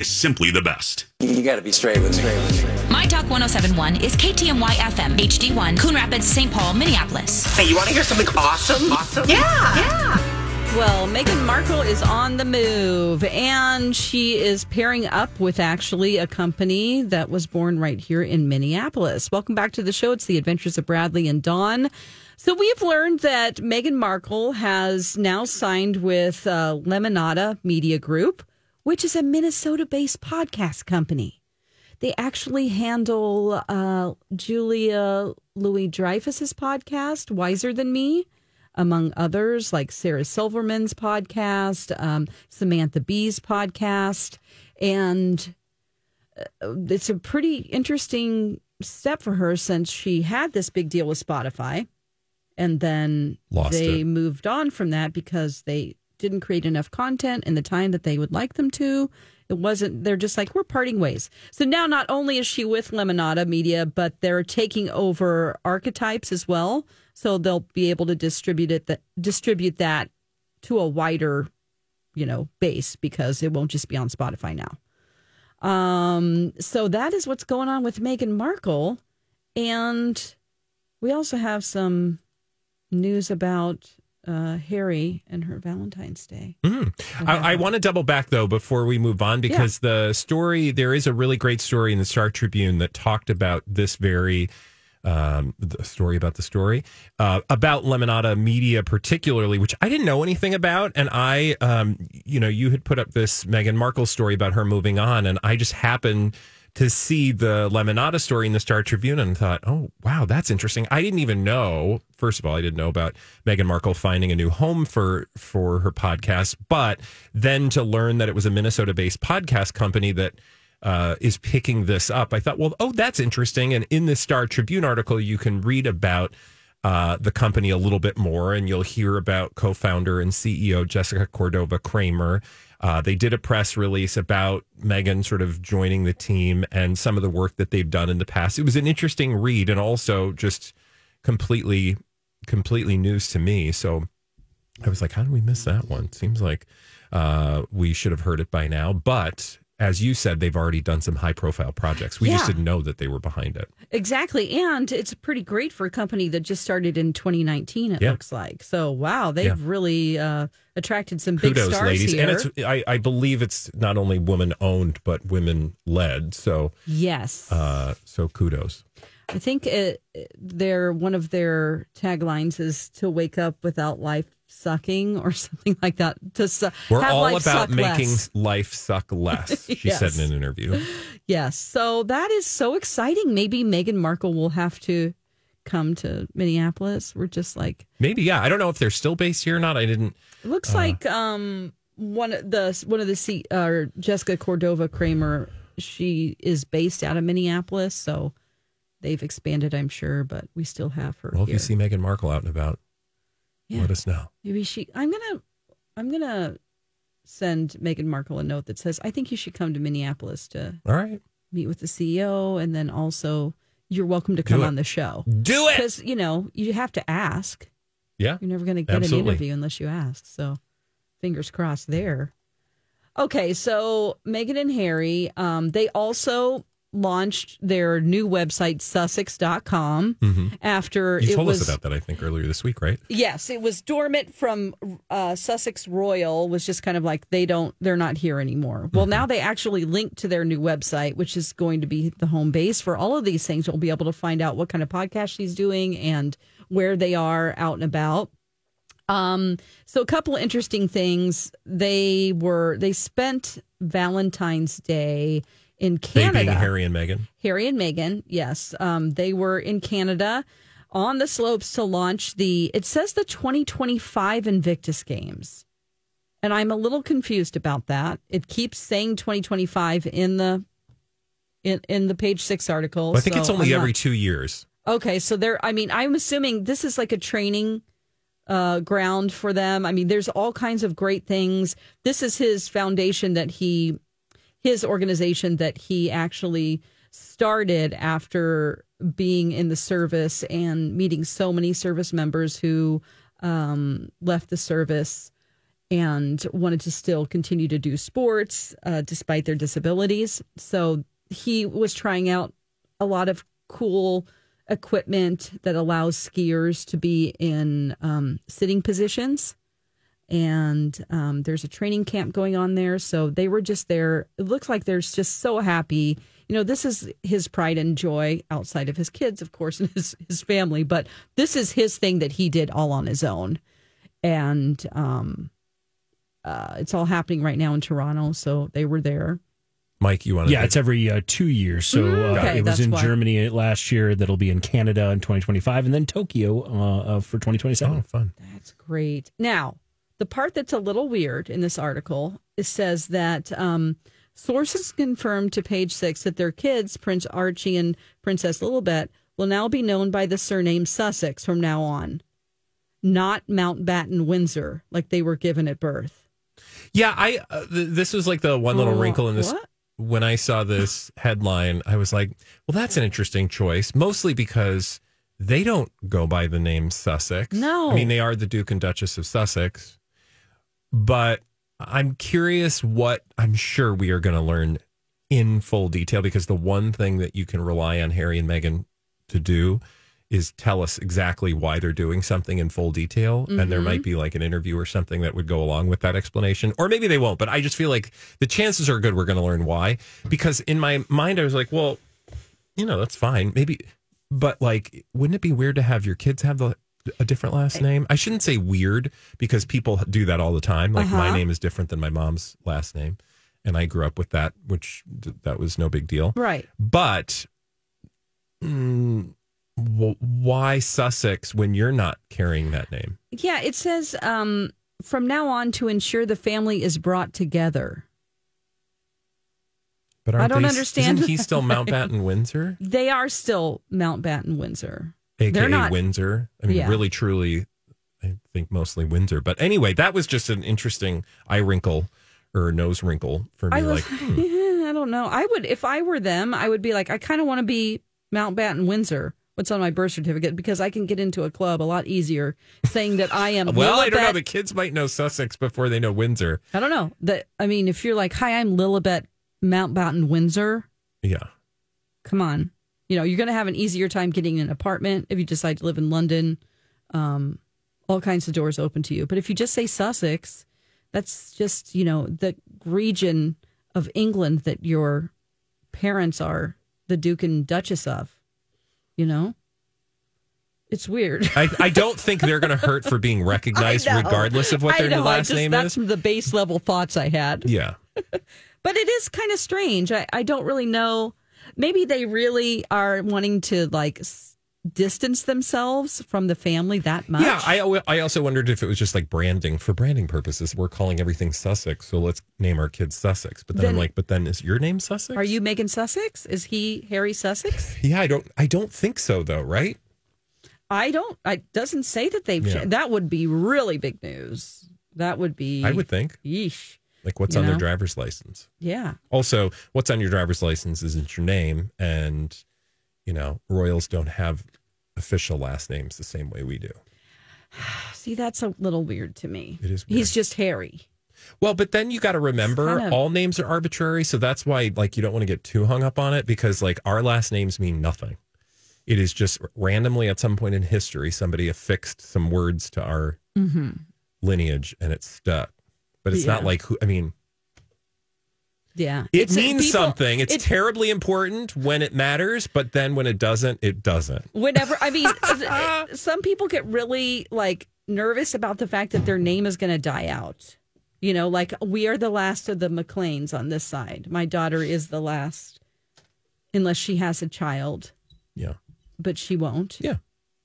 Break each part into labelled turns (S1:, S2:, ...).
S1: is simply the best.
S2: You got to be straight with straight me.
S3: My Talk 1071 is KTMY FM, HD1, Coon Rapids, St. Paul, Minneapolis.
S4: Hey, you want to hear something awesome? Awesome?
S3: Yeah. Yeah.
S5: Well, Meghan Markle is on the move, and she is pairing up with actually a company that was born right here in Minneapolis. Welcome back to the show. It's the Adventures of Bradley and Dawn. So we've learned that Meghan Markle has now signed with uh, Lemonada Media Group, which is a Minnesota-based podcast company. They actually handle uh, Julia Louis Dreyfus's podcast, Wiser Than Me among others, like Sarah Silverman's podcast, um, Samantha Bee's podcast. And uh, it's a pretty interesting step for her since she had this big deal with Spotify. And then
S6: Lost
S5: they
S6: it.
S5: moved on from that because they didn't create enough content in the time that they would like them to. It wasn't, they're just like, we're parting ways. So now not only is she with Lemonada Media, but they're taking over archetypes as well. So they'll be able to distribute it, that, distribute that to a wider, you know, base because it won't just be on Spotify now. Um, so that is what's going on with Meghan Markle. And we also have some news about uh, Harry and her Valentine's Day.
S6: Mhm. I, I want to double back though before we move on because the story there is a really great story in the Star Tribune that talked about this very um, the story about the story uh, about Lemonada Media particularly, which I didn't know anything about, and I, um, you know, you had put up this Meghan Markle story about her moving on, and I just happened to see the Lemonada story in the Star Tribune and thought, oh, wow, that's interesting. I didn't even know, first of all, I didn't know about Meghan Markle finding a new home for, for her podcast, but then to learn that it was a Minnesota based podcast company that uh, is picking this up, I thought, well, oh, that's interesting. And in the Star Tribune article, you can read about uh, the company a little bit more, and you'll hear about co founder and CEO Jessica Cordova Kramer. Uh, they did a press release about Meghan sort of joining the team and some of the work that they've done in the past. It was an interesting read and also just completely, completely news to me. So I was like, how did we miss that one? Seems like uh, we should have heard it by now. But as you said, they've already done some high profile projects. We just didn't know that they were behind it.
S5: Exactly. And it's pretty great for a company that just started in 2019, it
S6: Yeah.
S5: looks like. So, wow, they've
S6: Yeah.
S5: really uh, attracted some big
S6: Kudos,
S5: stars
S6: ladies.
S5: here.
S6: And it's I, I believe it's not only woman owned but women led. So
S5: yes.
S6: uh, so kudos.
S5: I think it, their one of their taglines is to wake up without life sucking or something like that. To su-
S6: We're all about making
S5: less.
S6: life suck less. She said in an interview.
S5: Yes. So that is so exciting. Maybe Meghan Markle will have to come to Minneapolis. We're just like
S6: Maybe yeah. I don't know if they're still based here or not. I didn't.
S5: It looks like um one of the one of the C, uh, Jessica Cordova Kramer. She is based out of Minneapolis, so they've expanded, I'm sure, but we still have her
S6: Well, if
S5: here.
S6: you see Meghan Markle out and about,
S5: Yeah.
S6: let us know.
S5: Maybe she. I'm gonna. I'm gonna send Meghan Markle a note that says, "I think you should come to Minneapolis to
S6: All right,
S5: meet with the CEO, and then also you're welcome to come on the show
S6: do it.
S5: because you know you have to ask.
S6: Yeah,
S5: You're never going to get
S6: Absolutely.
S5: an interview unless you ask. So fingers crossed there. Okay, so Meghan and Harry, um, they also launched their new website, sussex.com, after
S6: Mm-hmm. you
S5: it
S6: told
S5: was.
S6: us about that. I think earlier this week, right?
S5: Yes, it was dormant from uh, Sussex Royal, was just kind of like they don't, they're not here anymore. Well, now they actually link to their new website, which is going to be the home base for all of these things. we'll be able to find out what kind of podcast she's doing and where they are out and about. Um, so a couple of interesting things. They were they spent Valentine's Day in Canada.
S6: being Harry and Meghan.
S5: Harry and Meghan, yes. Um, they were in Canada on the slopes to launch the, it says the 2025 Invictus Games. And I'm a little confused about that. It keeps saying 2025 in the in, in the page six article.
S6: Well, I think
S5: so
S6: it's only
S5: I'm not-
S6: every two years.
S5: Okay, so there. I mean, I'm assuming this is like a training uh, ground for them. I mean, there's all kinds of great things. This is his foundation that he, his organization that he actually started after being in the service and meeting so many service members who um, left the service and wanted to still continue to do sports uh, despite their disabilities. So he was trying out a lot of cool equipment that allows skiers to be in um, sitting positions. And um, there's a training camp going on there. So they were just there. It looks like they're just so happy. You know, this is his pride and joy outside of his kids, of course, and his, his family, but this is his thing that he did all on his own. And um, uh, it's all happening right now in Toronto. So they were there.
S6: Mike, you want to?
S1: Yeah, it's every uh, two years. So
S5: Mm,
S1: uh,
S5: okay,
S1: it was in
S5: why.
S1: Germany last year. That'll be in Canada in 2025, and then Tokyo uh, uh, for 2027.
S6: Oh, fun.
S5: That's great. Now, the part that's a little weird in this article it says that um, sources confirmed to page six that their kids, Prince Archie and Princess Lilibet, will now be known by the surname Sussex from now on, not Mountbatten Windsor, like they were given at birth.
S6: Yeah, I. Uh, th- this was like the one little
S5: Oh,
S6: wrinkle in this.
S5: what?
S6: When I saw this headline, I was like, "Well, that's an interesting choice." Mostly because they don't go by the name Sussex.
S5: No.
S6: I mean they are the Duke and Duchess of Sussex, but I'm curious what I'm sure we are going to learn in full detail because the one thing that you can rely on Harry and Meghan to do is tell us exactly why they're doing something in full detail. And there might mm-hmm. be like an interview or something that would go along with that explanation. Or maybe they won't, but I just feel like the chances are good we're going to learn why. Because in my mind, I was like, well, you know, that's fine. Maybe, but like, wouldn't it be weird to have your kids have the, a different last name? I shouldn't say weird because people do that all the time. Like, my name is different than my mom's last name. And I grew up with that, which that was no big deal.
S5: Right.
S6: But mm, wh- why Sussex when you're not carrying that name?
S5: Yeah, it says um, from now on to ensure the family is brought together.
S6: But
S5: I don't
S6: they-
S5: understand
S6: Isn't he still Mountbatten Windsor,
S5: They are still Mountbatten Windsor.
S6: Aka
S5: not-
S6: Windsor? I mean,
S5: Yeah.
S6: really, truly, I think mostly Windsor. But anyway, that was just an interesting eye wrinkle or nose wrinkle for me.
S5: I
S6: like,
S5: was,
S6: hmm,
S5: I don't know. I would, if I were them, I would be like, I kind of want to be Mountbatten Windsor. What's on my birth certificate? Because I can get into a club a lot easier saying that I am.
S6: well, I don't know. The kids might know Sussex before they know Windsor.
S5: I don't know. That I mean, if you're like, hi, I'm Lilibet Mountbatten Windsor.
S6: Yeah.
S5: Come on, you know, you're going to have an easier time getting an apartment if you decide to live in London. Um, all kinds of doors open to you. But if you just say Sussex, that's just you know the region of England that your parents are the Duke and Duchess of. You know, it's weird.
S6: I, I don't think they're going to hurt for being recognized, regardless of what their
S5: know,
S6: last
S5: just-
S6: name
S5: that's
S6: is.
S5: the base level thoughts I had.
S6: Yeah.
S5: But it is kind of strange. I, I don't really know. Maybe they really are wanting to like distance themselves from the family that much.
S6: Yeah, I I also wondered if it was just like branding for branding purposes. We're calling everything Sussex, so let's name our kids Sussex. But then, I'm like, but then is your name Sussex?
S5: Are you Meghan Sussex? Is he Harry Sussex?
S6: Yeah, I don't. I don't think so, though. Right?
S5: I don't. I doesn't say that they've.
S6: Yeah.
S5: That would be really big news. That would be.
S6: I would think.
S5: Yeesh.
S6: Like, what's
S5: You
S6: on their driver's license?
S5: Yeah.
S6: Also, what's on your driver's license isn't your name, and you know, royals don't have official last names the same way we do.
S5: See, that's a little weird to me.
S6: It is weird.
S5: He's just Harry.
S6: Well, but then you got to remember
S5: kind of-
S6: all names are arbitrary, so that's why like you don't want to get too hung up on it because like our last names mean nothing. It is just randomly at some point in history somebody affixed some words to our mm-hmm. lineage and it stuck. But it's not like who I mean,
S5: Yeah.
S6: it
S5: It's-
S6: means
S5: people-
S6: something. It's
S5: it-
S6: terribly important when it matters, but then when it doesn't, it doesn't.
S5: whenever i mean some people get really like nervous about the fact that their name is going to die out you know like we are the last of the mcleans on this side my daughter is the last unless she has a child
S6: Yeah.
S5: but she won't
S6: Yeah.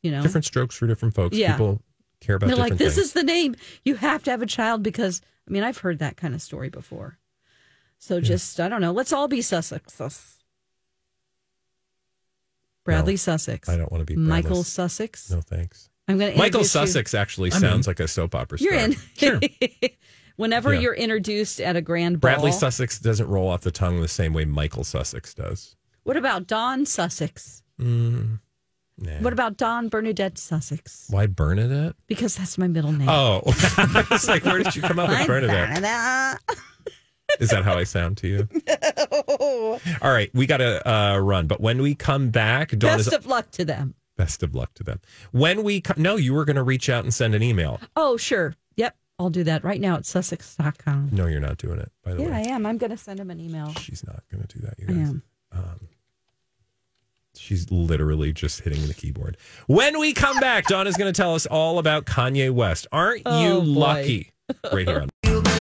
S5: you know
S6: Different strokes for different folks.
S5: Yeah.
S6: People care about
S5: they're like this
S6: things.
S5: is the name you have to have a child because i mean i've heard that kind of story before so just i don't know let's all be sussex bradley sussex
S6: I don't want to be
S5: michael
S6: Bradley-
S5: sussex
S6: No thanks.
S5: i'm going to
S6: Michael Sussex actually sounds like a soap opera star.
S5: You're in.
S6: Sure.
S5: Whenever
S6: Yeah.
S5: you're introduced at a grand ball.
S6: Bradley Sussex doesn't roll off the tongue the same way Michael Sussex does.
S5: What about Dawn Sussex?
S6: Mm.
S5: What about Dawn Bernadette Sussex?
S6: Why Bernadette?
S5: Because that's my middle name.
S6: Oh, I was like, where did you come up with Bernadette?
S5: Bernadette.
S6: Is that how I sound to you? no. All right, we got to uh, run. But when we come back, Dawn
S5: Best
S6: is
S5: of luck to them.
S6: best of luck to them. When we co- no, you were going to reach out and send an email.
S5: Oh, sure. Yep. I'll do that right now at sussex.com.
S6: No, you're not doing it. By the way.
S5: Yeah, I am. I'm going to send him an email.
S6: she's not going to do that. You
S5: I
S6: guys.
S5: am.
S6: She's literally just hitting the keyboard. When we come back, Dawn is going to tell us all about Kanye West. Aren't
S5: Oh,
S6: you
S5: boy.
S6: lucky? Right here on.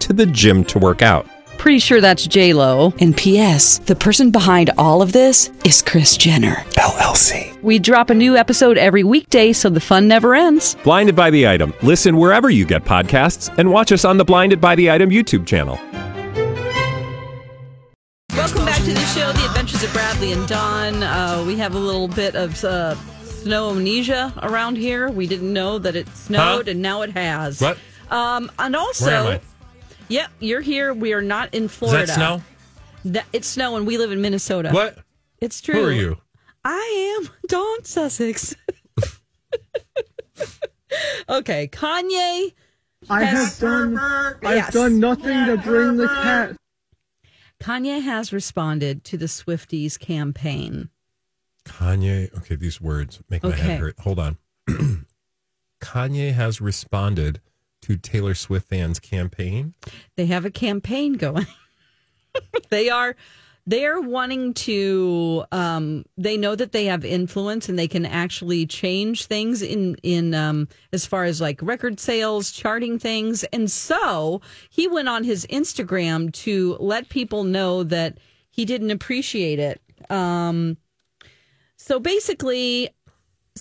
S6: to the gym to work out.
S5: Pretty sure that's J Lo.
S7: And P.S. The person behind all of this is Kris Jenner.
S6: LLC.
S5: We drop a new episode every weekday, so the fun never ends.
S6: Blinded by the item. Listen wherever you get podcasts, and watch us on the Blinded by the Item YouTube channel.
S5: Welcome back to the show, The Adventures of Bradley and Dawn. Uh, we have a little bit of uh, snow amnesia around here. We didn't know that it snowed,
S6: Huh?
S5: and now it has.
S6: What?
S5: Um, and also,
S6: Where am I?
S5: Yep, you're here. We are not in
S6: Is
S5: Florida.
S6: that snow?
S5: That- it's snow, and we live in Minnesota.
S6: What?
S5: It's true.
S6: Who are you?
S5: I am Dawn Sussex. okay, Kanye.
S8: I
S5: has-
S8: have done. I've
S5: Yes.
S8: done nothing to bring the cat.
S5: Kanye has responded to the Swifties campaign.
S6: Kanye. Okay, these words make my
S5: Okay.
S6: head hurt. Hold on. Kanye has responded to Taylor Swift fans' campaign.
S5: They have a campaign going. they are they are wanting to um they know that they have influence and they can actually change things in in um as far as like record sales charting things and so he went on his instagram to let people know that he didn't appreciate it um so basically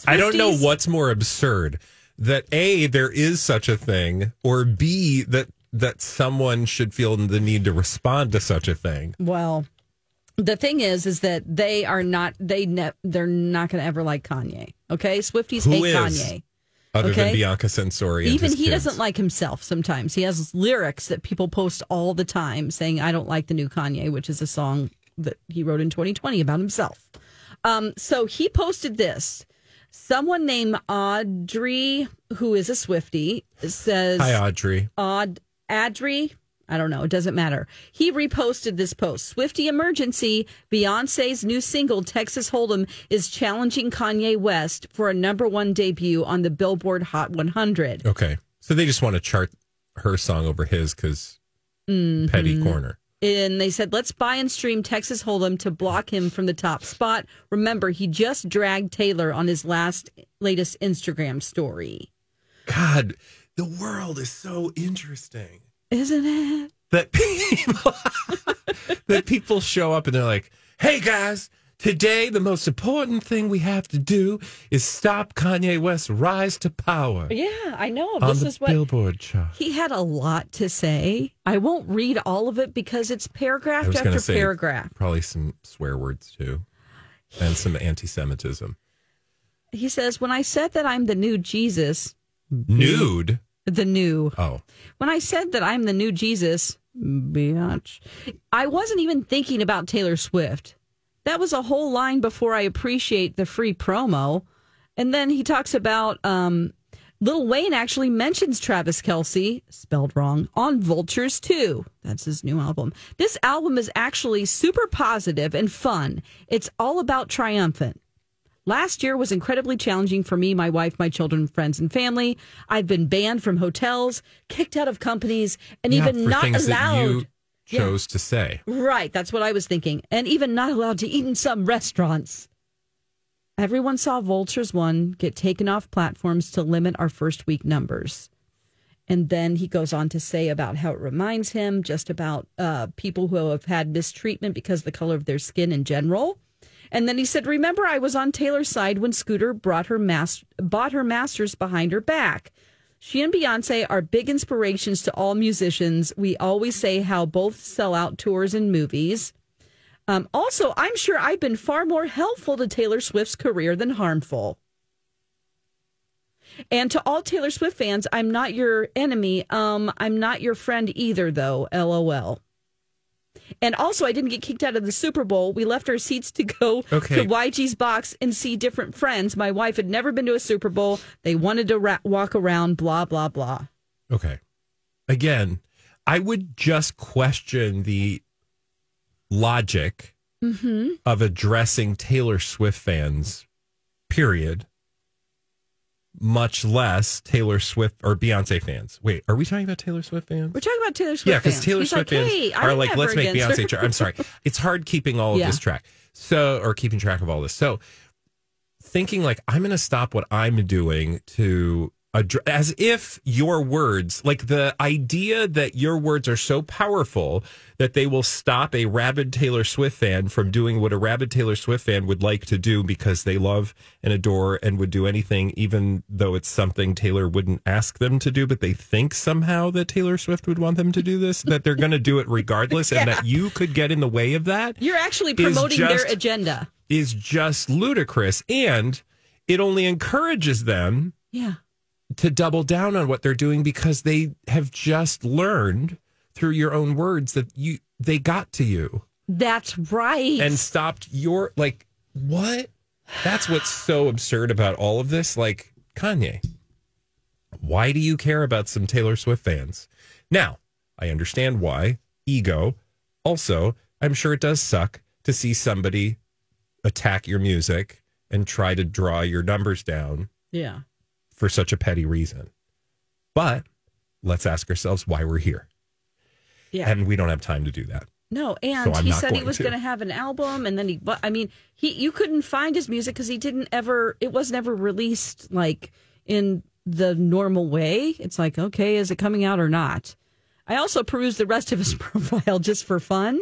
S6: I don't know what's more absurd that A, there is such a thing, or B, that that someone should feel the need to respond to such a thing.
S5: Well, the thing is, is that they are not. They ne- they're not going to ever like Kanye. Okay, Swifties
S6: Who
S5: hate
S6: is?
S5: Kanye.
S6: Other than Bianca Censori.
S5: Even he
S6: kids.
S5: doesn't like himself. Sometimes he has lyrics that people post all the time saying, "I don't like the new Kanye," which is a song that he wrote in 2020 about himself. Um, so he posted this. Someone named Audrey, who is a Swifty, says,
S6: Hi, Audrey.
S5: Aud Adri. I don't know. It doesn't matter. He reposted this post. Swifty emergency. Beyonce's new single, Texas Hold'em, is challenging Kanye West for a number one debut on the Billboard Hot 100.
S6: Okay. So they just want to chart her song over his because
S5: Mm-hmm.
S6: petty corner.
S5: And they said, let's buy and stream Texas Hold'em to block him from the top spot. Remember, he just dragged Taylor on his last latest Instagram story.
S6: God, the world is so interesting.
S5: Isn't it?
S6: that people that people show up and they're like, "Hey guys, today the most important thing we have to do is stop Kanye West's rise to power
S5: Yeah, I know.
S6: on
S5: this
S6: the
S5: is what
S6: Billboard chart."
S5: He had a lot to say. I won't read all of it because it's paragraph after
S6: say
S5: paragraph.
S6: probably some swear words too, and some anti-Semitism.
S5: He says, When I said that I'm the new Jesus,
S6: Nude.
S5: the new,
S6: Oh,
S5: when I said that I'm the new Jesus, bitch, I wasn't even thinking about Taylor Swift. That was a whole line before I appreciate the free promo. And then he talks about um, Lil Wayne actually mentions Travis Kelce, spelled wrong, on Vultures 2. That's his new album. This album is actually super positive and fun. It's all about triumphant. Last year was incredibly challenging for me, my wife, my children, friends, and family. I've been banned from hotels, kicked out of companies, and
S6: Yeah,
S5: even not allowed.
S6: You
S5: Yeah.
S6: chose to say.
S5: Right, that's what I was thinking. And even not allowed to eat in some restaurants. Everyone saw Vultures 1 get taken off platforms to limit our first week numbers. And then he goes on to say about how it reminds him just about uh, people who have had mistreatment because of the color of their skin in general. And then he said, "Remember, I was on Taylor's side when Scooter brought her mas- bought her masters behind her back. She and Beyonce are big inspirations to all musicians. We always say how both sell out tours and movies. Um, also, I'm sure I've been far more helpful to Taylor Swift's career than harmful. And to all Taylor Swift fans, I'm not your enemy. Um, I'm not your friend either, though. LOL. And also, I didn't get kicked out of the Super Bowl. We left our seats to go
S6: Okay.
S5: to YG's box and see different friends. My wife had never been to a Super Bowl. They wanted to ra- walk around, blah, blah, blah.
S6: Okay. Again, I would just question the logic
S5: Mm-hmm.
S6: of addressing Taylor Swift fans, period, much less Taylor Swift or Beyonce fans. Wait, are we talking about Taylor Swift fans?
S5: We're talking about Taylor Swift.
S6: yeah, because. Taylor
S5: He's
S6: Swift
S5: like,
S6: fans
S5: hey,
S6: are like, let's make Beyonce. Tra- I'm sorry, it's hard keeping all of
S5: Yeah.
S6: this track. So, or keeping track of all this. So, thinking like I'm going to stop what I'm doing to as if your words, like the idea that your words are so powerful that they will stop a rabid Taylor Swift fan from doing what a rabid Taylor Swift fan would like to do because they love and adore and would do anything, even though it's something Taylor wouldn't ask them to do, but they think somehow that Taylor Swift would want them to do this, that they're going to do it regardless, and that you could get in the way of that
S5: You're actually promoting their agenda.
S6: is just ludicrous. And it only encourages them
S5: Yeah.
S6: To double down on what they're doing because they have just learned through your own words that you they got to you
S5: That's right.
S6: and stopped your like what? That's what's so absurd about all of this. Like Kanye, why do you care about some Taylor Swift fans? Now, I understand why ego. Also, I'm sure it does suck to see somebody attack your music and try to draw your numbers down
S5: yeah.
S6: For such a petty reason. But let's ask ourselves why we're here.
S5: Yeah.
S6: And we don't have time to do that.
S5: No, and
S6: I'm
S5: he said he was going to have an album, and then he. I mean, he you couldn't find his music because he didn't ever. It was never released like in the normal way. It's like, okay, is it coming out or not? I also perused the rest of his profile just for fun.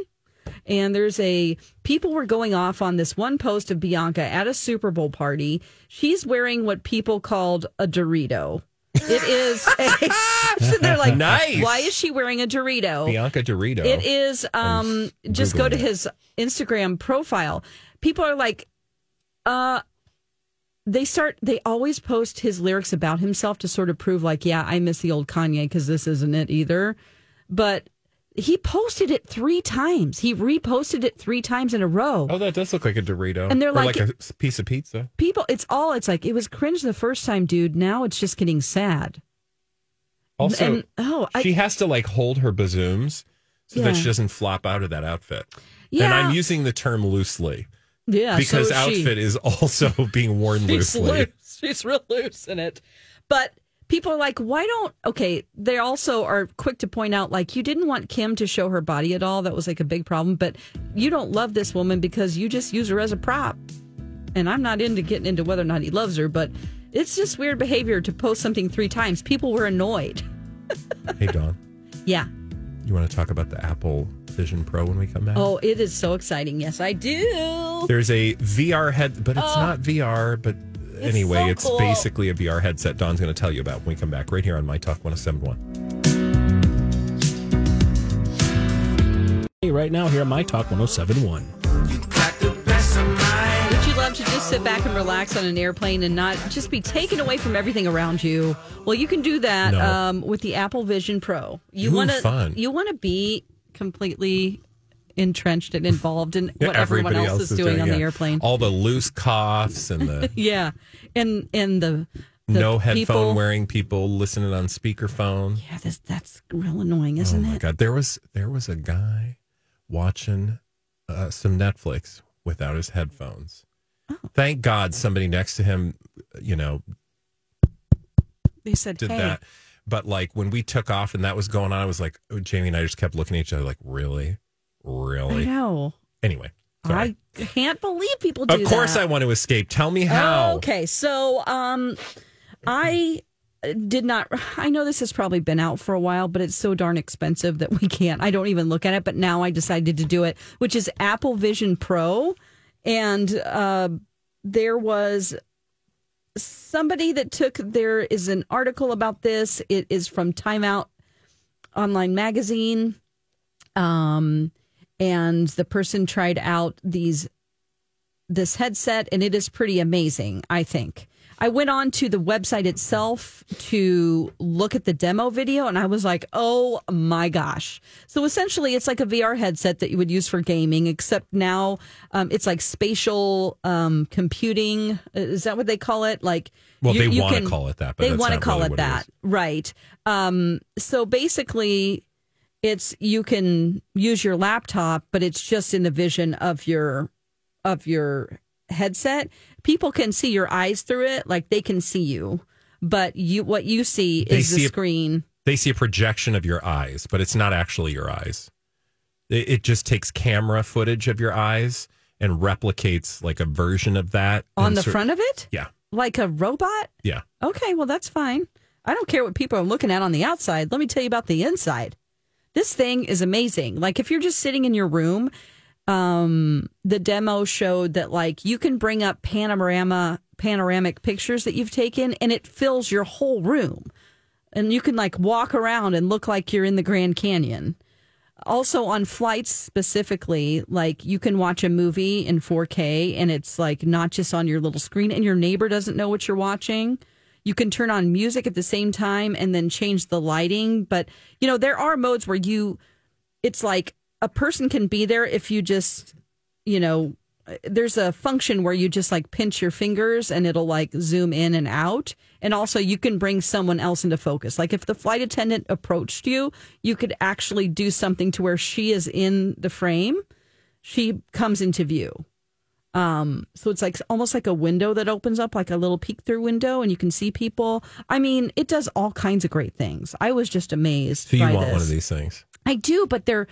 S5: And there's a people were going off on this one post of Bianca at a Super Bowl party. She's wearing what people called a Dorito. It is. A, they're like,
S6: Nice.
S5: Why is she wearing a Dorito?
S6: Bianca Dorito.
S5: It is um just go to
S6: it.
S5: his Instagram profile. People are like uh they start they always post his lyrics about himself to sort of prove like yeah, I miss the old Kanye because this isn't it either. But he posted it 3 times. He reposted it 3 times in a row.
S6: Oh, that does look like a Dorito.
S5: And they're
S6: Or
S5: like-
S6: like a piece of pizza.
S5: People it's all it's like it was cringe the first time, dude. Now it's just getting sad.
S6: Also,
S5: and oh, I,
S6: she has to like hold her bazooms so
S5: Yeah.
S6: that she doesn't flop out of that outfit.
S5: yeah,
S6: And I'm using the term loosely
S5: yeah,
S6: because
S5: so is she.
S6: outfit is also being worn
S5: She's
S6: loosely.
S5: loose. She's real loose in it. But people are like, why don't? Okay, they also are quick to point out, like, you didn't want Kim to show her body at all. That was like a big problem. But you don't love this woman because you just use her as a prop. And I'm not into getting into whether or not he loves her, but it's just weird behavior to post something three times. People were annoyed.
S6: Hey, Dawn,
S5: Yeah.
S6: you want to talk about the Apple Vision Pro when we come back?
S5: Oh, it is so exciting. Yes, I do.
S6: There's a VR head, but it's oh. not VR. But anyway,
S5: so
S6: it's
S5: cool.
S6: basically a VR headset. Dawn's going to tell you about when we come back right here on My Talk 1071.
S1: Right now, here on My Talk 1071.
S5: Would you love to just sit back and relax on an airplane and not just be taken away from everything around you? Well, you can do that
S6: No.
S5: um, with the Apple Vision Pro. You want to you want to be completely entrenched and involved in
S6: Yeah,
S5: what everyone
S6: everybody
S5: else, is doing, on
S6: yeah.
S5: the airplane.
S6: All the loose coughs and the
S5: yeah, and and the the
S6: no headphone
S5: people-
S6: wearing people listening on speakerphone.
S5: Yeah, this, that's real annoying, isn't
S6: oh my
S5: it?
S6: god, there was there was a guy watching uh, some Netflix without his headphones.
S5: Oh.
S6: Thank God somebody next to him, you know,
S5: They said,
S6: did
S5: hey,
S6: that. But like when we took off and that was going on, I was like, Jamie and I just kept looking at each other like, really, really.
S5: know.
S6: Anyway, sorry.
S5: I can't believe people do
S6: of course,
S5: that.
S6: I want to escape. Tell me how.
S5: Okay, so um, I did not. I know this has probably been out for a while, but it's so darn expensive that we can't. I don't even look at it. But now I decided to do it, which is Apple Vision Pro, and uh, there was somebody that took. There is an article about this. It is from Time Out Online Magazine. Um, and the person tried out these this headset and it is pretty amazing, I think. I went on to the website itself to look at the demo video and I was like, oh my gosh. So essentially, it's like a VR headset that you would use for gaming, except now um, it's like spatial um, computing. Is that what they call it? Like,
S6: Well,
S5: you-
S6: they want to call it that, but
S5: they want to call
S6: really
S5: it that.
S6: is.
S5: Right. Um, so basically, it's you can use your laptop, but it's just in the vision of your of your headset. People can see your eyes through it, like they can see you, but you what you see
S6: They
S5: is the
S6: see a-
S5: screen.
S6: They see a projection of your eyes, but it's not actually your eyes. It, it just takes camera footage of your eyes and replicates like a version of that
S5: on the
S6: sort-
S5: front of it,
S6: Yeah,
S5: like a robot.
S6: yeah.
S5: Okay, well that's fine. I don't care what people are looking at on the outside. Let me tell you about the inside. This thing is amazing. Like if you're just sitting in your room, um, the demo showed that like you can bring up panorama panoramic pictures that you've taken and it fills your whole room. And you can like walk around and look like you're in the Grand Canyon. Also on flights specifically, like you can watch a movie in 4K and it's like not just on your little screen and your neighbor doesn't know what you're watching. You can turn on music at the same time and then change the lighting. But, you know, there are modes where you, it's like a person can be there if you just, you know, there's a function where you just like pinch your fingers and it'll like zoom in and out. And also you can bring someone else into focus. Like if the flight attendant approached you, you could actually do something to where she is in the frame. She comes into view. Um, so it's like almost like a window that opens up, like a little peek through window, and you can see people. I mean, it does all kinds of great things. I was just amazed.
S6: So you want
S5: this.
S6: one of these things?
S5: I do, but they're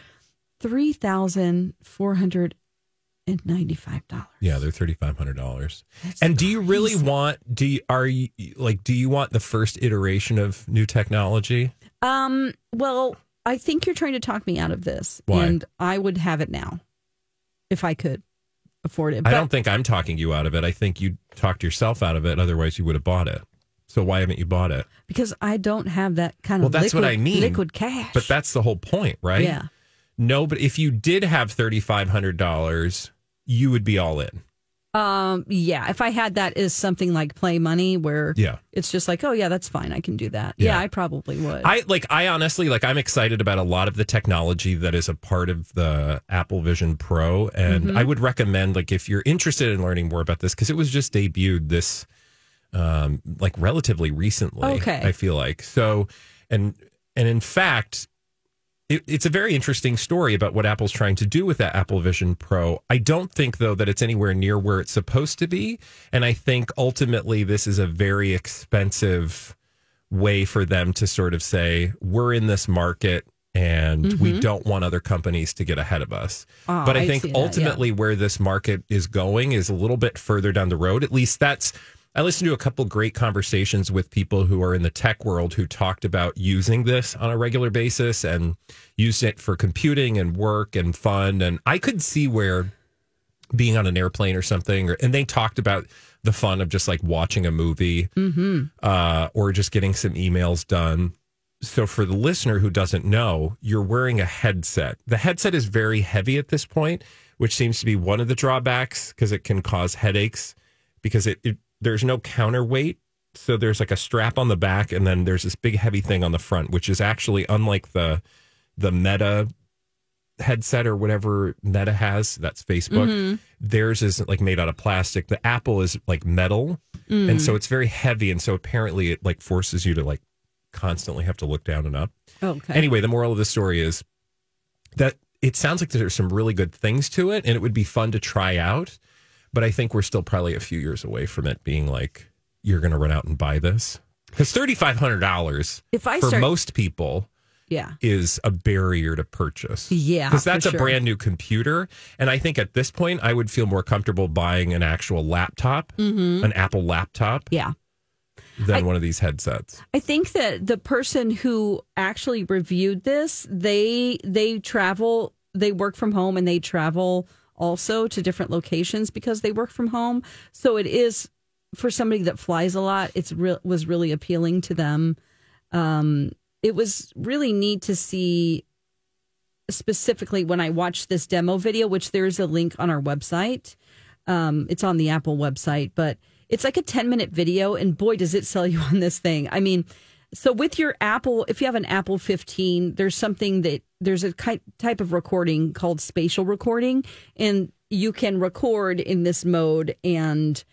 S5: three thousand four hundred and ninety-five dollars.
S6: Yeah, they're thirty five hundred dollars. And do you really want? Do you are you like? Do you want the first iteration of new technology?
S5: Um. Well, I think you're trying to talk me out of this,
S6: Why?
S5: and I would have it now if I could afford it.
S6: I don't think I'm talking you out of it. I think you talked yourself out of it. Otherwise, you would have bought it. So why haven't you bought it?
S5: because I don't have that kind
S6: Well,
S5: of
S6: that's
S5: liquid,
S6: what I mean.
S5: liquid cash.
S6: But that's the whole point, right?
S5: yeah.
S6: No, but if you did have thirty five hundred dollars, you would be all in.
S5: Um. Yeah. If I had that as something like play money, where
S6: Yeah.
S5: it's just like, oh yeah, that's fine. I can do that. Yeah,
S6: Yeah.
S5: I probably would.
S6: I like I honestly like I'm excited about a lot of the technology that is a part of the Apple Vision Pro and
S5: Mm-hmm.
S6: I would recommend like if you're interested in learning more about this cuz it was just debuted this um like relatively recently
S5: Okay.
S6: I feel like. So and and in fact it, it's a very interesting story about what Apple's trying to do with that Apple Vision Pro. I don't think, though, that it's anywhere near where it's supposed to be. And I think ultimately this is a very expensive way for them to sort of say, we're in this market and we don't want other companies to get ahead of us.
S5: Mm-hmm. Oh,
S6: but I, think
S5: see that, yeah.
S6: ultimately where this market is going is a little bit further down the road. At least that's. I listened to a couple great conversations with people who are in the tech world who talked about using this on a regular basis and used it for computing and work and fun. And I could see where being on an airplane or something, or, and they talked about the fun of just like watching a movie uh, or just getting some emails done. So, for the listener who doesn't know, you're wearing a headset. The headset is very heavy at this point, which seems to be one of the drawbacks because it can cause headaches because it, it there's no counterweight. So there's like a strap on the back, and then there's this big heavy thing on the front, which is actually unlike the the Meta headset or whatever Meta has. That's Facebook. Mm-hmm. Theirs isn't like made out of plastic. The Apple is like metal, and so mm. it's very heavy, and so apparently it like forces you to like constantly have to look down and up.
S5: Okay.
S6: Anyway, the moral of the story is that it sounds like there's some really good things to it, and it would be fun to try out. But I think we're still probably a few years away from it being like you're going to run out and buy this because thirty five hundred dollars
S5: If I
S6: for
S5: start-
S6: most people
S5: yeah.
S6: is a barrier to purchase.
S5: Yeah,
S6: Because that's a
S5: sure.
S6: brand new computer. And I think at this point, I would feel more comfortable buying an actual laptop, an Apple laptop,
S5: Mm-hmm. Yeah.
S6: than
S5: I-
S6: one of these headsets.
S5: I think that the person who actually reviewed this, they they travel, they work from home and they travel also to different locations because they work from home. So it is for somebody that flies a lot, it's real was really appealing to them. Um it was really neat to see specifically when I watched this demo video, which there's a link on our website. Um, it's on the Apple website, but it's like a 10 minute video, and boy, does it sell you on this thing. I mean, so with your Apple, if you have an Apple 15, there's something that there's a type of recording called spatial recording, and you can record in this mode and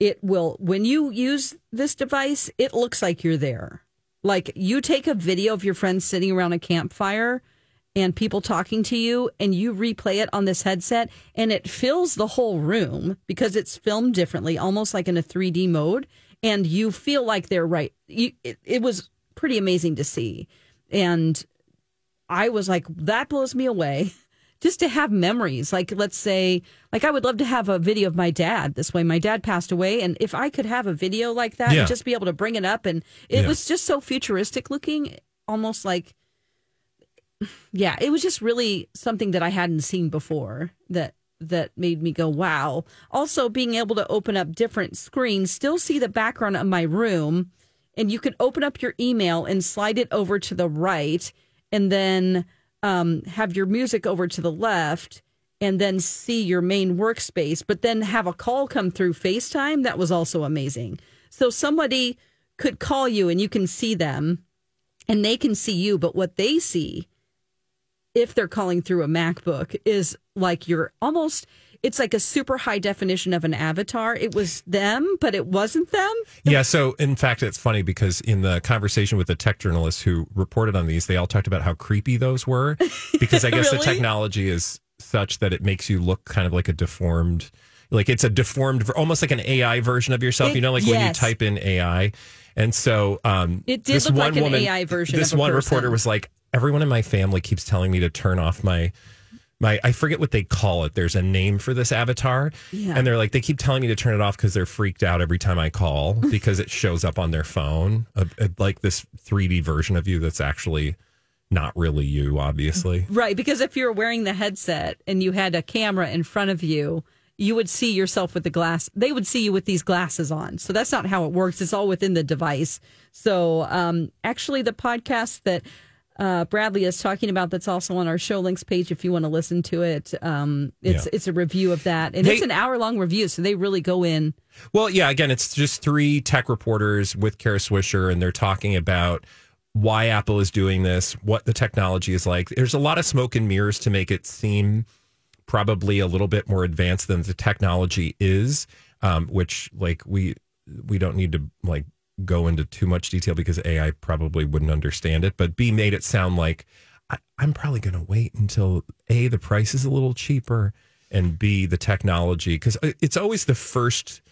S5: it will when you use this device it looks like you're there. Like you take a video of your friends sitting around a campfire and people talking to you and you replay it on this headset and it fills the whole room because it's filmed differently almost like in a 3D mode and you feel like they're right. You, it, it was pretty amazing to see. And I was like, that blows me away. Just to have memories, like let's say, like I would love to have a video of my dad. This way, my dad passed away, and if I could have a video like that,
S6: Yeah.
S5: and just be able to bring it up, and it
S6: Yeah.
S5: was just so futuristic looking, almost like, yeah, it was just really something that I hadn't seen before. That that made me go, wow. Also, being able to open up different screens, still see the background of my room, and you could open up your email and slide it over to the right, and then um, have your music over to the left, and then see your main workspace, but then have a call come through FaceTime. That was also amazing. So somebody could call you and you can see them and they can see you, but what they see if they're calling through a MacBook is like you're almost it's like a super high definition of an avatar. It was them, but it wasn't them.
S6: Yeah, so in fact, it's funny because in the conversation with the tech journalists who reported on these, they all talked about how creepy those were because I guess the technology is such that it makes you look kind of like a deformed, like it's a deformed, almost like an AI version of yourself.
S5: It-
S6: you know, like when you type in AI. And so um,
S5: It did
S6: this
S5: look
S6: one
S5: like an
S6: woman,
S5: AI version
S6: This one
S5: person.
S6: reporter was like, everyone in my family keeps telling me to turn off my. My, I forget what they call it. There's a name for this avatar,
S5: Yeah.
S6: and they're like they keep telling me to turn it off because they're freaked out every time I call because it shows up on their phone, a, a- like this 3D version of you that's actually not really you, obviously.
S5: Right, because if you're wearing the headset and you had a camera in front of you, you would see yourself with the glass. They would see you with these glasses on. So that's not how it works. It's all within the device. So um, actually, the podcast that uh, Bradley is talking about that's also on our show links page if you want to listen to it. Um, it's
S6: Yeah.
S5: it's a review of that, and
S6: Hey-
S5: it's an hour long review. So they really go in.
S6: Well, yeah, again, it's just three tech reporters with Kara Swisher, and they're talking about why Apple is doing this, what the technology is like. There's a lot of smoke and mirrors to make it seem probably a little bit more advanced than the technology is, um, which like we we don't need to like go into too much detail because AI probably wouldn't understand it, but B made it sound like I, I'm probably going to wait until A, the price is a little cheaper, and B, the technology, because uh, it's always the first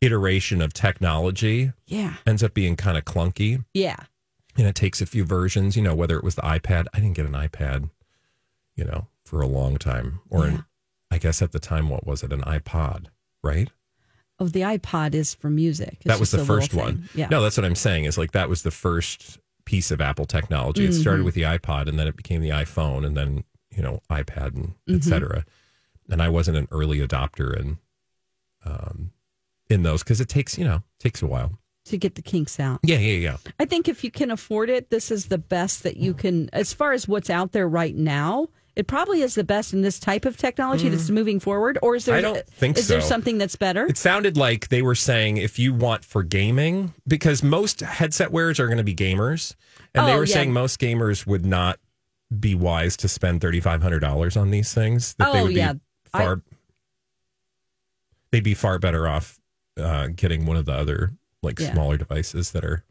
S6: iteration of technology
S5: Yeah,
S6: ends up being kind of clunky
S5: yeah.
S6: and it takes a few versions, you know, whether it was the iPad. I didn't get an iPad, you know, for a long time. Or
S5: Yeah.
S6: an, I guess at the time, what was it? An iPod, right?
S5: Oh, the iPod is for music. It's
S6: that was the first one.
S5: Yeah.
S6: No, that's what I'm saying is like that was the first piece of Apple technology. It
S5: Mm-hmm.
S6: started with the iPod and then it became the iPhone and then, you know, iPad and
S5: Mm-hmm.
S6: et cetera. And I wasn't an early adopter in, um, in those because it takes, you know, takes a while.
S5: to get the kinks out.
S6: Yeah, yeah, yeah.
S5: I think if you can afford it, this is the best that you can, as far as what's out there right now. It probably is the best in this type of technology that's moving forward. Or is there?
S6: Mm. I don't think
S5: is there something that's better?
S6: It sounded like they were saying if you want for gaming, because most headset wearers are going to be gamers, and they
S5: Oh,
S6: were
S5: yeah.
S6: saying most gamers would not be wise to spend thirty five hundred dollars on these things. That they
S5: Oh,
S6: would
S5: yeah.
S6: be far, they'd be far better off uh, getting one of the other like
S5: Yeah.
S6: smaller devices that are.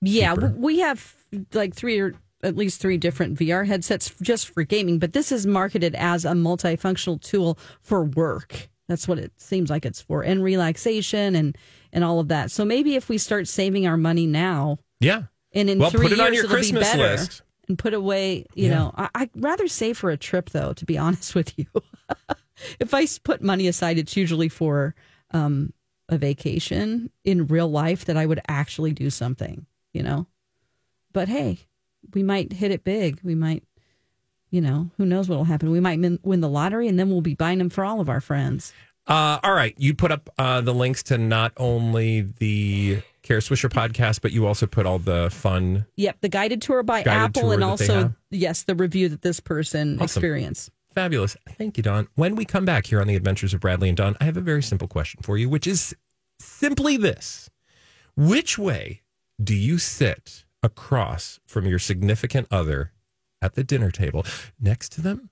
S5: Yeah,
S6: cheaper.
S5: we have like three or at least three different VR headsets just for gaming, but this is marketed as a multifunctional tool for work. That's what it seems like it's for, and relaxation and and all of that. So maybe if we start saving our money now,
S6: Yeah.
S5: and in
S6: Well,
S5: three
S6: put it
S5: years
S6: on your
S5: it'll
S6: Christmas
S5: be better,
S6: list.
S5: and put away. You
S6: Yeah.
S5: know, I, I'd rather save for a trip though. To be honest with you, if I put money aside, it's usually for um, a vacation in real life that I would actually do something. You know, but hey, we might hit it big. We might. You know, who knows what will happen? We might min- win the lottery, and then we'll be buying them for all of our friends.
S6: Uh, all right. You put up uh, the links to not only the Kara Swisher podcast, but you also put all the fun.
S5: Yep, the guided tour by
S6: Guided
S5: Apple,
S6: tour
S5: and also yes, the review that this person
S6: Awesome.
S5: experienced.
S6: Fabulous. Thank you, Dawn. When we come back here on the Adventures of Bradley and Dawn, I have a very simple question for you, which is simply this Which way do you sit across from your significant other at the dinner table? Next to them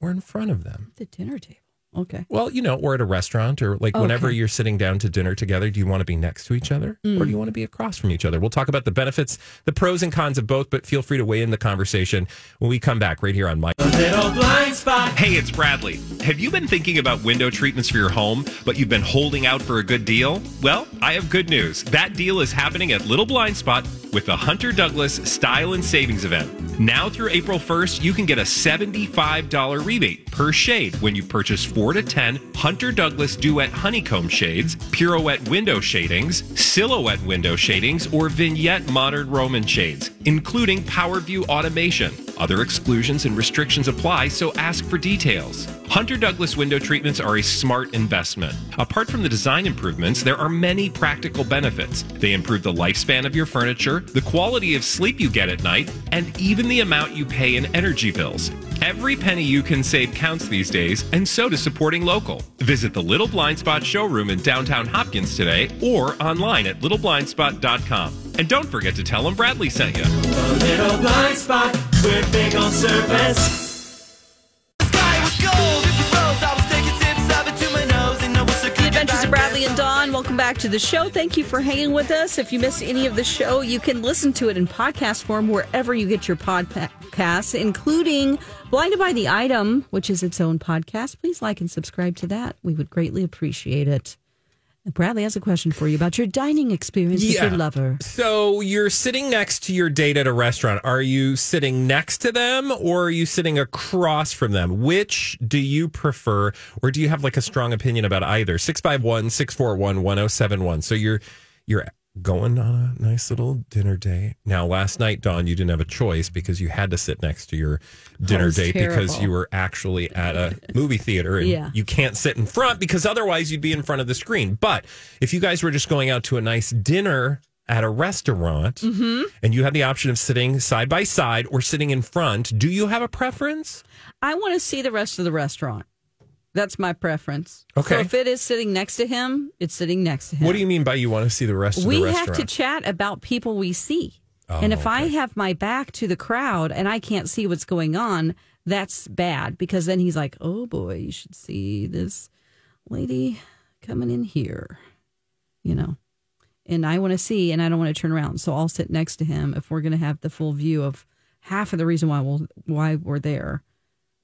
S6: or in front of them?
S5: The dinner table. Okay.
S6: Well, you know, or at a restaurant, or like whenever you're sitting down to dinner together, do you want to be next to each other or do you mm. want to be across from each other? We'll talk about the benefits, the pros and cons of both, but feel free to weigh in the conversation when we come back right here on My Little Blind Spot.
S9: Hey, it's Bradley. Have you been thinking about window treatments for your home, but you've been holding out for a good deal? Well, I have good news. That deal is happening at Little Blind Spot with the Hunter Douglas Style and Savings Event. Now through April 1st, you can get a $75 rebate per shade when you purchase 4 to 10 Hunter Douglas Duet Honeycomb shades, Pirouette window shadings, Silhouette window shadings, or Vignette Modern Roman shades, including Power View automation. Other exclusions and restrictions apply, so ask for details. Hunter Douglas window treatments are a smart investment. Apart from the design improvements, there are many practical benefits. They improve the lifespan of your furniture, the quality of sleep you get at night, and even the amount you pay in energy bills. Every penny you can save counts these days, and so does supporting local. Visit the Little Blind Spot showroom in downtown Hopkins today or online at littleblindspot.com. And don't forget to tell them Bradley sent you.
S10: Little blind spot, we're big on service.
S5: Welcome back to the show. Thank you for hanging with us. If you missed any of the show, you can listen to it in podcast form wherever you get your podcasts, including Blinded by the Item, which is its own podcast. Please like and subscribe to that. We would greatly appreciate it. Bradley has a question for you about your dining experience with your lover.
S6: So you're sitting next to your date at a restaurant. Are you sitting next to them or are you sitting across from them? Which do you prefer or do you have like a strong opinion about either? 651 641 1071. So you're you're going on a nice little dinner date. Now last night Dawn you didn't have a choice because you had to sit next to your dinner date because you were actually at a movie theater and
S5: Yeah.
S6: you can't sit in front because otherwise you'd be in front of the screen. But if you guys were just going out to a nice dinner at a restaurant
S5: Mm-hmm.
S6: and you have the option of sitting side by side or sitting in front, do you have a preference?
S5: I want to see the rest of the restaurant. That's my preference.
S6: Okay.
S5: So if it is sitting next to him, it's sitting next to him.
S6: What do you mean by you want to see the rest of the restaurant?
S5: we have to chat about people we see.
S6: Oh,
S5: and if oh, I have my back to the crowd and I can't see what's going on, that's bad because then he's like, oh boy, you should see this lady coming in here, you know. And I want to see and I don't want to turn around. So I'll sit next to him if we're going to have the full view of half of the reason why, we'll, why we're there,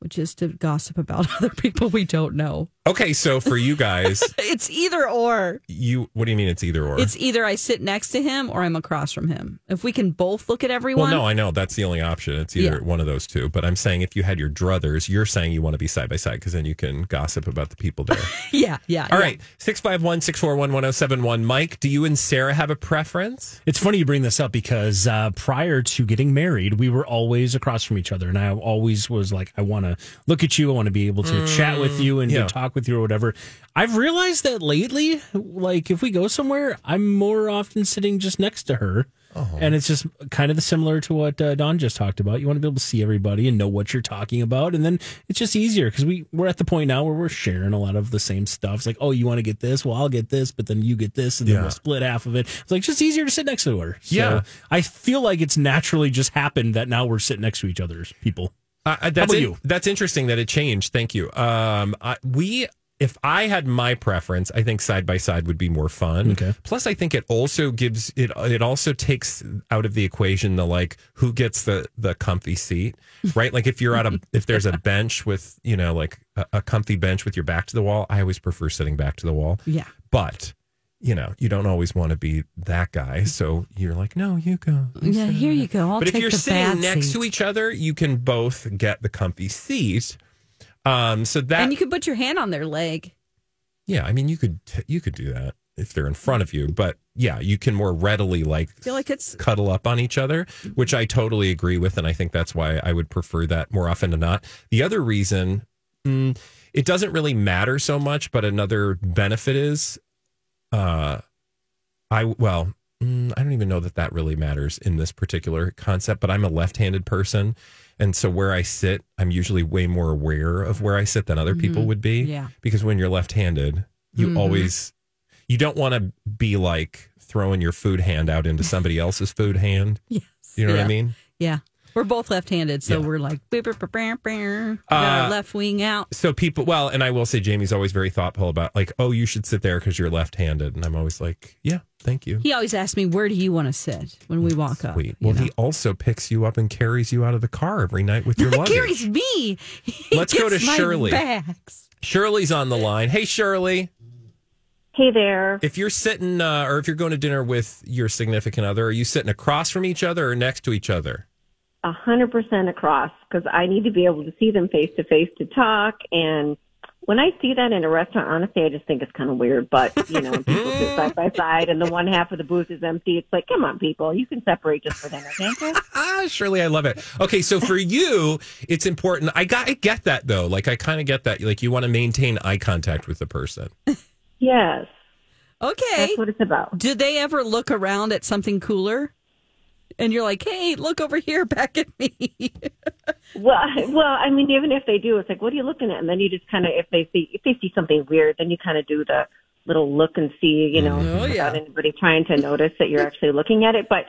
S5: which is to gossip about other people we don't know.
S6: okay, so for you guys,
S5: It's either or.
S6: you what do you mean it's either or?
S5: It's either I sit next to him or I'm across from him. If we can both look at everyone.
S6: well, no, I know that's the only option. It's either
S5: Yeah.
S6: one of those two. But I'm saying if you had your druthers, you're saying you want to be side by side because then you can gossip about the people there.
S5: yeah, yeah.
S6: All
S5: yeah.
S6: right, 651 641 1071. Mike, do you and Sarah have a preference?
S1: It's funny you bring this up because uh, prior to getting married, we were always across from each other, and I always was like, I want to look at you, I want to be able to chat with you and
S6: yeah.
S1: to talk with you or whatever. I've realized that lately, like if we go somewhere, I'm more often sitting just next to her. And it's just kind of similar to what uh, Dawn just talked about. You want to be able to see everybody and know what you're talking about, and then it's just easier because we we're at the point now where we're sharing a lot of the same stuff. It's like, oh, you want to get this? Well, I'll get this, but then you get this, and then
S6: Yeah.
S1: we'll split half of it. It's like just easier to sit next to her. So
S6: Yeah.
S1: I feel like it's naturally just happened that now we're sitting next to each other's people.
S6: Uh, uh, that's in- That's interesting that it changed. Thank you. Um, I, we if I had my preference, I think side by side would be more fun.
S1: Okay.
S6: Plus, I think it also gives it. It also takes out of the equation the like who gets the the comfy seat, right? like if you're at a if there's a bench with you know like a, a comfy bench with your back to the wall, I always prefer sitting back to the wall.
S5: Yeah.
S6: But you know you don't always want to be that guy, so you're like, no, you go.
S5: Yeah, here you go. I'll
S6: but if you're sitting next
S5: seat.
S6: to each other, you can both get the comfy seat. Um, so that
S5: and you can put your hand on their leg.
S6: yeah, I mean, you could you could do that if they're in front of you, but yeah, you can more readily like
S5: I feel like it's
S6: cuddle up on each other, which I totally agree with, and I think that's why I would prefer that more often than not. The other reason, mm, it doesn't really matter so much, but another benefit is, uh, I well, mm, I don't even know that that really matters in this particular concept, but I'm a left-handed person. And so where I sit, I'm usually way more aware of where I sit than other people would be.
S5: Mm-hmm. Yeah.
S6: Because when you're left-handed, you
S5: Mhm.
S6: always you don't want to be like throwing your food hand out into somebody else's food hand.
S5: Yes.
S6: You know what I mean?
S5: Yeah. We're both left handed, so
S6: Yeah.
S5: we're like,
S6: Uh,
S5: left wing out.
S6: So people, well, and I will say Jamie's always very thoughtful about like, oh, you should sit there because you're left-handed, and I'm always like, yeah, thank you.
S5: He always asks me, Where do you want to sit when we walk up?
S6: Sweet.
S5: you
S6: Well,
S5: know?
S6: he also picks you up and carries you out of the car every night with your
S5: He
S6: luggage.
S5: carries me. He
S6: Let's go to
S5: my
S6: Shirley.
S5: Bags.
S6: Shirley's on the line. Hey, Shirley.
S11: Hey there.
S6: If you're sitting, uh, or if you're going to dinner with your significant other, are you sitting across from each other or next to each other?
S11: A hundred percent across because I need to be able to see them face to face to talk. And when I see that in a restaurant, honestly, I just think it's kind of weird. But you know, when people sit side by side and the one half of the booth is empty. It's like, come on, people, you can separate just for dinner, can't you?
S6: Ah, Shirley, I love it. Okay, so for you, it's important. I got, I get that though. Like, I kind of get that. Like, you want to maintain eye contact with the person.
S11: Yes,
S5: Okay.
S11: that's what it's about.
S5: Do they ever look around at something cooler? And you're like, Hey, look over here back at me.
S11: Well, well, I mean, even if they do, it's like, what are you looking at? And then you just kind of, if they see, if they see something weird, then you kind of do the little look and see, you know,
S5: Oh, yeah.
S11: without anybody trying to notice that you're actually looking at it. But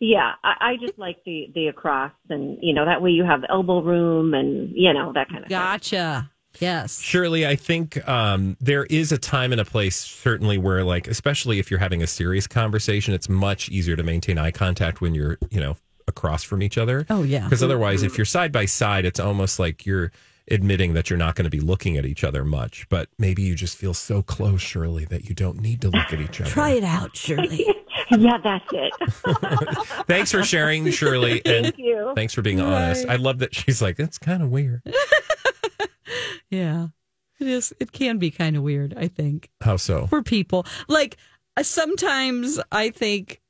S11: yeah, I, I just like the the across, and you know, that way you have elbow room, and you know that kind of.
S5: gotcha. Yes.
S6: Shirley, I think um, there is a time and a place, certainly, where, like, especially if you're having a serious conversation, it's much easier to maintain eye contact when you're, you know, across from each other.
S5: Oh, yeah.
S6: Because otherwise, if you're side by side, it's almost like you're admitting that you're not going to be looking at each other much. But maybe you just feel so close, Shirley, that you don't need to look at each other.
S5: Try it out, Shirley.
S11: yeah, that's it.
S6: Thanks for sharing, Shirley. and
S11: Thank you.
S6: Thanks for being honest. I love that she's like, it's kind of weird.
S5: Yeah. It is. It can be kind of weird, I think.
S6: How so?
S5: for people. Like uh, sometimes I think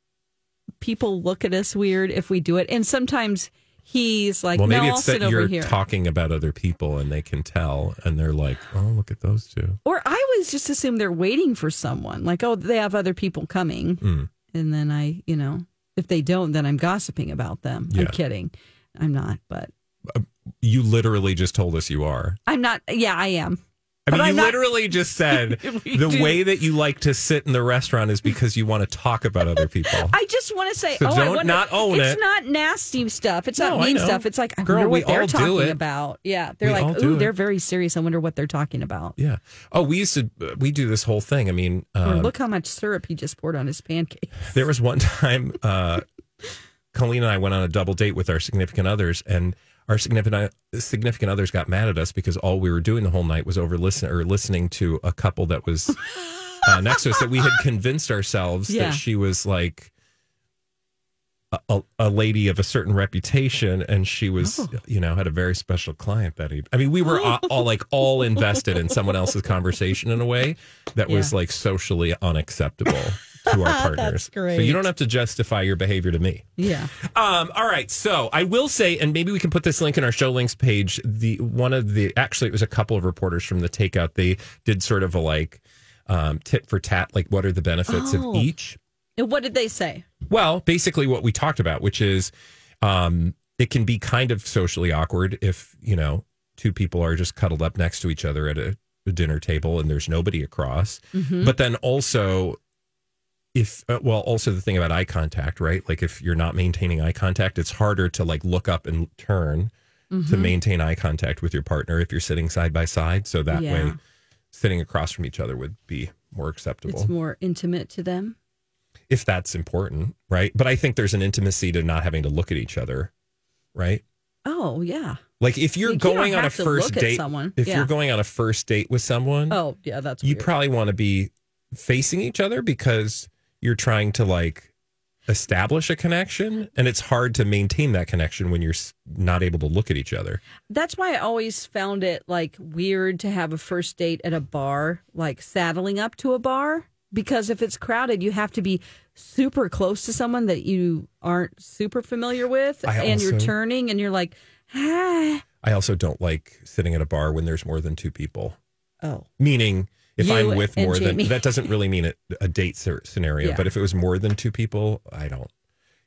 S5: people look at us weird if we do it, and sometimes he's like,
S6: well, maybe
S5: "No,
S6: it's that you're
S5: here."
S6: talking about other people and they can tell and they're like, oh, look at those two.
S5: or I always just assume they're waiting for someone. Like, oh, they have other people coming,
S6: Mm.
S5: and then I, you know, if they don't, then I'm gossiping about them.
S6: Yeah.
S5: I'm kidding. I'm not, but
S6: You literally just told us you are.
S5: I'm not. Yeah, I am.
S6: I
S5: But
S6: mean,
S5: I'm
S6: you
S5: not-
S6: literally just said the
S5: do.
S6: way that you like to sit in the restaurant is because you want to talk about other people.
S5: I just want to say,
S6: So
S5: oh,
S6: don't
S5: wonder,
S6: not own
S5: it's
S6: it.
S5: It's not nasty stuff. It's
S6: No,
S5: not mean stuff. It's like I
S6: Girl,
S5: wonder
S6: we
S5: what they're
S6: all do
S5: talking
S6: it.
S5: about. Yeah, they're
S6: We
S5: like, ooh, they're very serious. I wonder what they're talking about.
S6: yeah. Oh, we used to, we do this whole thing. I mean, um,
S5: look how much syrup he just poured on his pancake.
S6: There was one time, uh, Colleen and I went on a double date with our significant others, and our significant significant others got mad at us because all we were doing the whole night was over listen or listening to a couple that was uh, next to us that we had convinced ourselves
S5: Yeah.
S6: that she was like. A, a, lady of a certain reputation, and she was,
S5: Oh.
S6: you know, had a very special client that evening. I mean, we were all, all like all invested in someone else's conversation in a way that was like socially unacceptable to our partners. So
S5: great.
S6: you don't have to justify your behavior to me.
S5: Yeah.
S6: Um, all right. So I will say, and maybe we can put this link in our show links page. The one of the actually it was a couple of reporters from the takeout. They did sort of a like um, tit for tat, like what are the benefits
S5: Oh.
S6: of each.
S5: And what did they say?
S6: Well, basically what we talked about, which is um, it can be kind of socially awkward if you know two people are just cuddled up next to each other at a, a dinner table and there's nobody across.
S5: Mm-hmm.
S6: But then also, if uh, well, also the thing about eye contact, right? Like if you're not maintaining eye contact, it's harder to like look up and turn to
S5: Mm-hmm.
S6: maintain eye contact with your partner if you're sitting side by side. So that
S5: Yeah.
S6: way, sitting across from each other would be more acceptable
S5: It's more intimate to them.
S6: if that's important, right? But I think there's an intimacy to not having to look at each other, right?
S5: Oh yeah.
S6: Like if you're
S5: You don't
S6: going on a first date,
S5: someone.
S6: if
S5: Yeah.
S6: you're going on a first date with someone,
S5: Oh yeah, that's
S6: you probably want to be facing each other because you're trying to like establish a connection and it's hard to maintain that connection when you're not able to look at each other.
S5: That's why I always found it like weird to have a first date at a bar, like saddling up to a bar. Because if it's crowded, you have to be super close to someone that you aren't super familiar with,
S6: I
S5: and you're turning, and you're like, ah.
S6: I also don't like sitting at a bar when there's more than two people.
S5: Oh,
S6: Meaning, if
S5: You
S6: I'm with more
S5: Jamie.
S6: than that doesn't really mean a, a date scenario.
S5: Yeah.
S6: But if it was more than two people, I don't.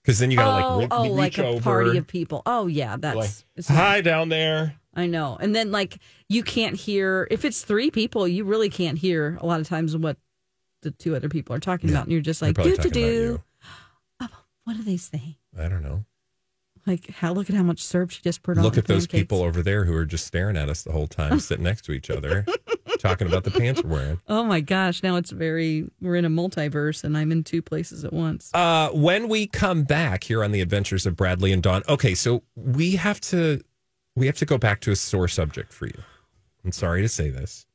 S6: Because then you gotta
S5: oh,
S6: like re-
S5: oh,
S6: reach
S5: like a
S6: over,
S5: party of people. Oh yeah, that's
S6: like, hi down there.
S5: I know. And then like you can't hear if it's three people, you really can't hear a lot of times what the two other people are talking about, and you're just like do to do. What are they saying?
S6: I don't know.
S5: Like how look at how much syrup she just poured on.
S6: Look at those people over there who are just staring at us the whole time, sitting next to each other, talking about the pants we're wearing.
S5: Oh my gosh! Now it's very. We're in a multiverse, and I'm in two places at once.
S6: Uh, when we come back here on the Adventures of Bradley and Dawn, okay, so we have to we have to go back to a sore subject for you. I'm sorry to say this,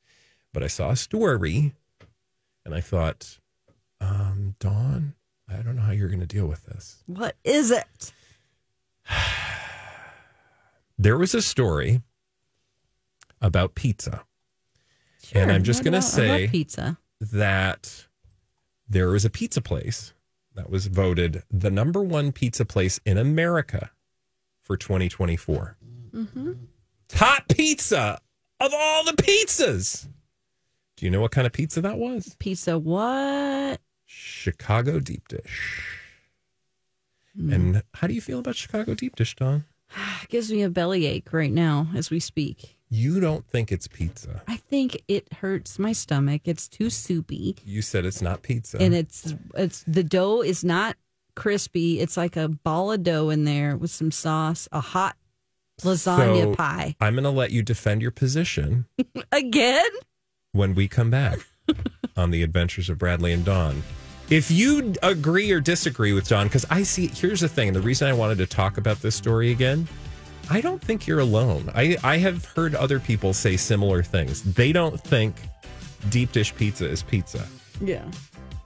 S6: but I saw a story, and I thought, um, Dawn, I don't know how you're going to deal with this.
S5: What is it?
S6: There was a story about pizza, and I'm just going to
S5: love- I love
S6: say
S5: pizza.
S6: that there is a pizza place that was voted the number one pizza place in America for 2024.
S5: Mm-hmm.
S6: Top pizza of all the pizzas. Do you know what kind of pizza that was?
S5: Pizza. What?
S6: Chicago deep dish.
S5: Hmm.
S6: And how do you feel about Chicago deep dish, Dawn?
S5: gives me a bellyache right now as we speak.
S6: You don't think it's pizza.
S5: I think it hurts my stomach. It's too soupy.
S6: You said it's not pizza.
S5: and it's it's the dough is not crispy. It's like a ball of dough in there with some sauce, a hot lasagna
S6: So,
S5: pie.
S6: I'm going to let you defend your position
S5: Again?
S6: when we come back on the adventures of Bradley and Dawn. If you agree or disagree with Dawn, because I see, here's the thing, and the reason I wanted to talk about this story again, I don't think you're alone. I, I have heard other people say similar things. They don't think deep dish pizza is pizza.
S5: Yeah.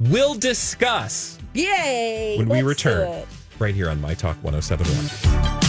S6: We'll discuss
S5: Yay!
S6: when we return right here on My Talk 1071.